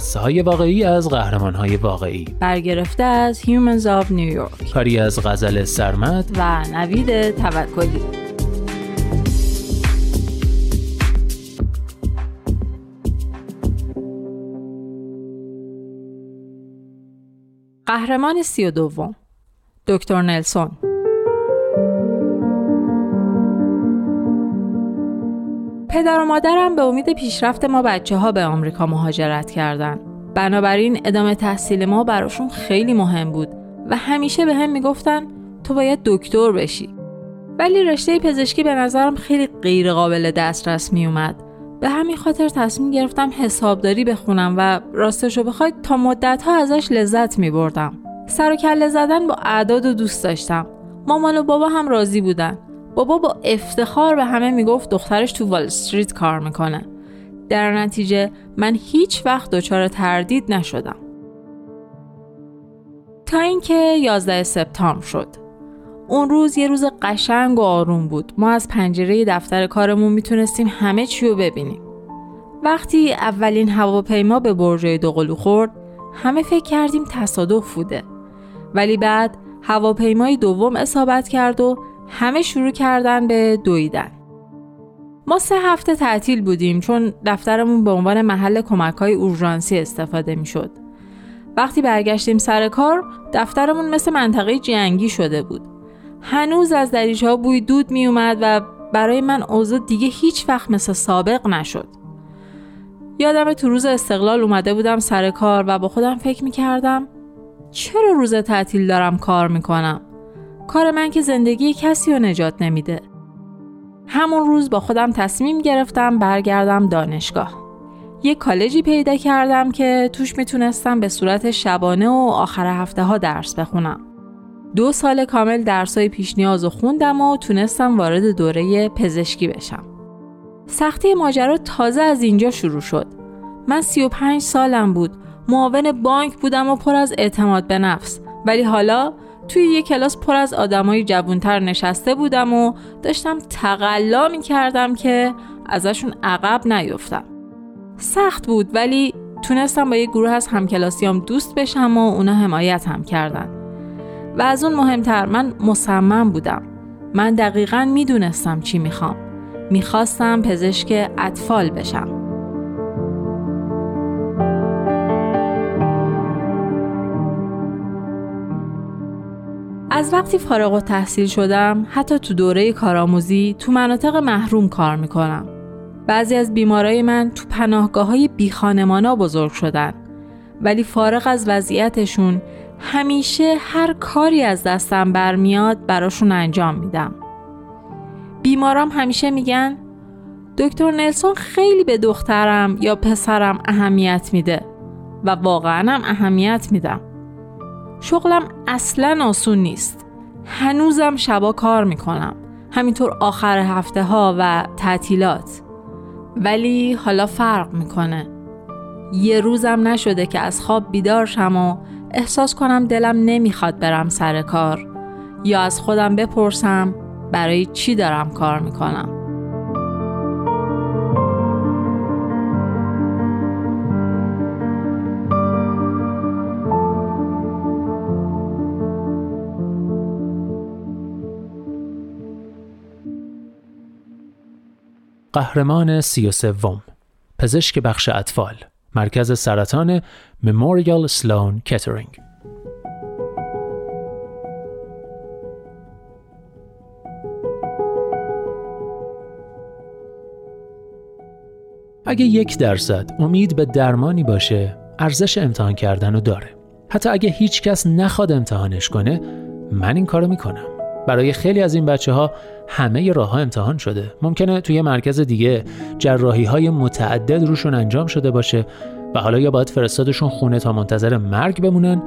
قصه های واقعی از قهرمان های واقعی. برگرفته از Humans of New York. کاری از غزل سرمد و نوید توکلی. قهرمان سی و دوم. دکتر نلسون. پدر و مادرم به امید پیشرفت ما بچه ها به آمریکا مهاجرت کردند. بنابراین ادامه تحصیل ما براشون خیلی مهم بود و همیشه به هم می‌گفتن تو باید دکتر بشی. ولی رشته پزشکی به نظرم خیلی غیر قابل دسترس می اومد. به همین خاطر تصمیم گرفتم حسابداری بخونم و راستشو بخواید تا مدت ها ازش لذت می بردم. سر و کله زدن با اعداد و دوست داشتم. مامان و بابا هم راضی بودن. بابا با افتخار به همه می‌گفت دخترش تو وال استریت کار می‌کنه. در نتیجه من هیچ وقت دچار تردید نشدم. تا اینکه 11 سپتامبر شد. اون روز یه روز قشنگ و آروم بود. ما از پنجره دفتر کارمون می‌تونستیم همه چی رو ببینیم. وقتی اولین هواپیما به برج دوقلو خورد، همه فکر کردیم تصادف بوده. ولی بعد هواپیمای دوم اصابت کرد و همه شروع کردن به دویدن. ما سه هفته تعطیل بودیم چون دفترمون به عنوان محل کمک های اورژانسی استفاده می شد. وقتی برگشتیم سر کار دفترمون مثل منطقه جنگی شده بود. هنوز از دریچه ها بوی دود می اومد و برای من اوضاع دیگه هیچ وقت مثل سابق نشد. یادم تو روز استقلال اومده بودم سر کار و با خودم فکر می کردم چرا روز تعطیل دارم کار می کنم؟ کار من که زندگی کسی رو نجات نمیده. همون روز با خودم تصمیم گرفتم برگردم دانشگاه. یه کالجی پیدا کردم که توش می‌تونستم به صورت شبانه و آخر هفته ها درس بخونم. دو سال کامل درسای پیش نیاز و خوندم و تونستم وارد دوره پزشکی بشم. سختی ماجرا تازه از اینجا شروع شد. من 35 سالم بود. معاون بانک بودم و پر از اعتماد به نفس. ولی حالا توی یه کلاس پر از آدمای جوونتر نشسته بودم و داشتم تقلا می کردم که ازشون عقب نیفتم. سخت بود ولی تونستم با یه گروه از همکلاسیام دوست بشم و اونا حمایت هم کردن. و از اون مهمتر من مصمم بودم. من دقیقا می‌دونستم چی می‌خوام. می‌خواستم پزشک اطفال بشم. از وقتی فارغ و تحصیل شدم حتی تو دوره کارآموزی تو مناطق محروم کار می‌کنم. بعضی از بیمارای من تو پناهگاه های بی بزرگ شدن ولی فارغ از وضعیتشون همیشه هر کاری از دستم برمیاد براشون انجام میدم. بیمارام همیشه میگن دکتر نلسون خیلی به دخترم یا پسرم اهمیت میده و واقعا هم اهمیت میدم. شغلم اصلا آسون نیست. هنوزم شبا کار می‌کنم. همینطور آخر هفته ها و تعطیلات. ولی حالا فرق می‌کنه. یه روزم نشده که از خواب بیدار شم و احساس کنم دلم نمی‌خواد برم سر کار. یا از خودم بپرسم برای چی دارم کار می‌کنم. قهرمان سی و سوم پزشک بخش اطفال مرکز سرطان مموریال سلون کترینگ اگه یک درصد امید به درمانی باشه ارزش امتحان کردن رو داره. حتی اگه هیچ کس نخواد امتحانش کنه من این کارو می‌کنم. برای خیلی از این بچه ها همه راه ها امتحان شده. ممکنه توی مرکز دیگه جراحی های متعدد روشون انجام شده باشه و حالا یا باید فرستادشون خونه تا منتظر مرگ بمونن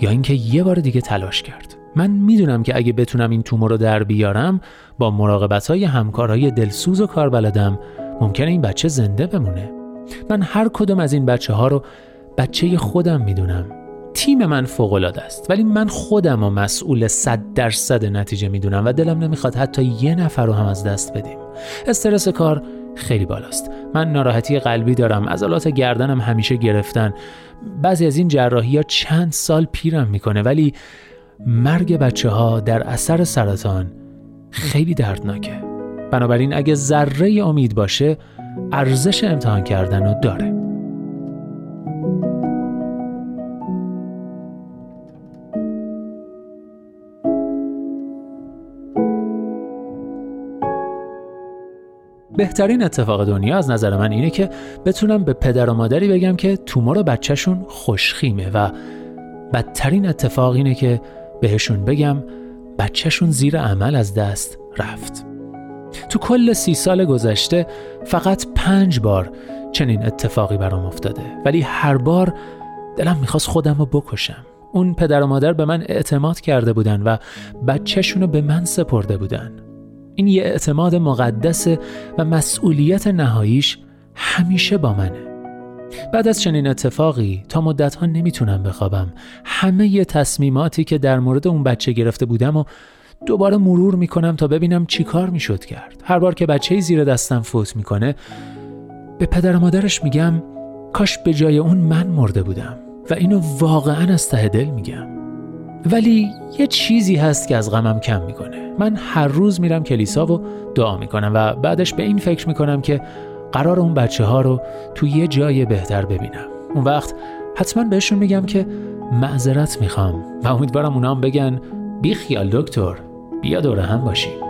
یا اینکه یه بار دیگه تلاش کرد. من می‌دونم که اگه بتونم این تومور رو در بیارم با مراقبت های همکارهای دلسوز و کاربلدم ممکنه این بچه زنده بمونه. من هر کدوم از این بچه ها رو بچه خودم می‌دونم. تیم من فوقالعاده است. ولی من خودم و مسئول صد درصد نتیجه می‌دونم و دلم نمی‌خواد حتی یه نفر رو هم از دست بدیم. استرس کار خیلی بالاست. من ناراحتی قلبی دارم عضلات گردنم همیشه گرفتن. بعضی از این جراحی ها چند سال پیرم می‌کنه ولی مرگ بچه ها در اثر سرطان خیلی دردناکه. بنابراین اگه ذره امید باشه ارزش امتحان کردن رو داره. بهترین اتفاق دنیا از نظر من اینه که بتونم به پدر و مادری بگم که تومور بچهشون خوشخیمه و بدترین اتفاق اینه که بهشون بگم بچهشون زیر عمل از دست رفت. تو کل سی سال گذشته فقط پنج بار چنین اتفاقی برام افتاده ولی هر بار دلم می‌خواست خودم رو بکشم. اون پدر و مادر به من اعتماد کرده بودن و بچهشون رو به من سپرده بودن. این یه اعتماد مقدس و مسئولیت نهاییش همیشه با منه. بعد از چنین اتفاقی تا مدت ها نمی‌تونم بخوابم. همه ی تصمیماتی که در مورد اون بچه گرفته بودم و دوباره مرور می‌کنم تا ببینم چی کار می‌شد کرد. هر بار که بچه زیر دستم فوت می‌کنه به پدر و مادرش میگم کاش به جای اون من مرده بودم. و اینو واقعا از ته دل میگم. ولی یه چیزی هست که از غمم کم می‌کنه. من هر روز میرم کلیسا و دعا می‌کنم و بعدش به این فکر می‌کنم که قرار اون بچه ها رو تو یه جای بهتر ببینم. اون وقت حتما بهشون میگم که معذرت می‌خوام و امیدوارم اونام بگن بی خیال دکتر بیا دوره هم باشیم.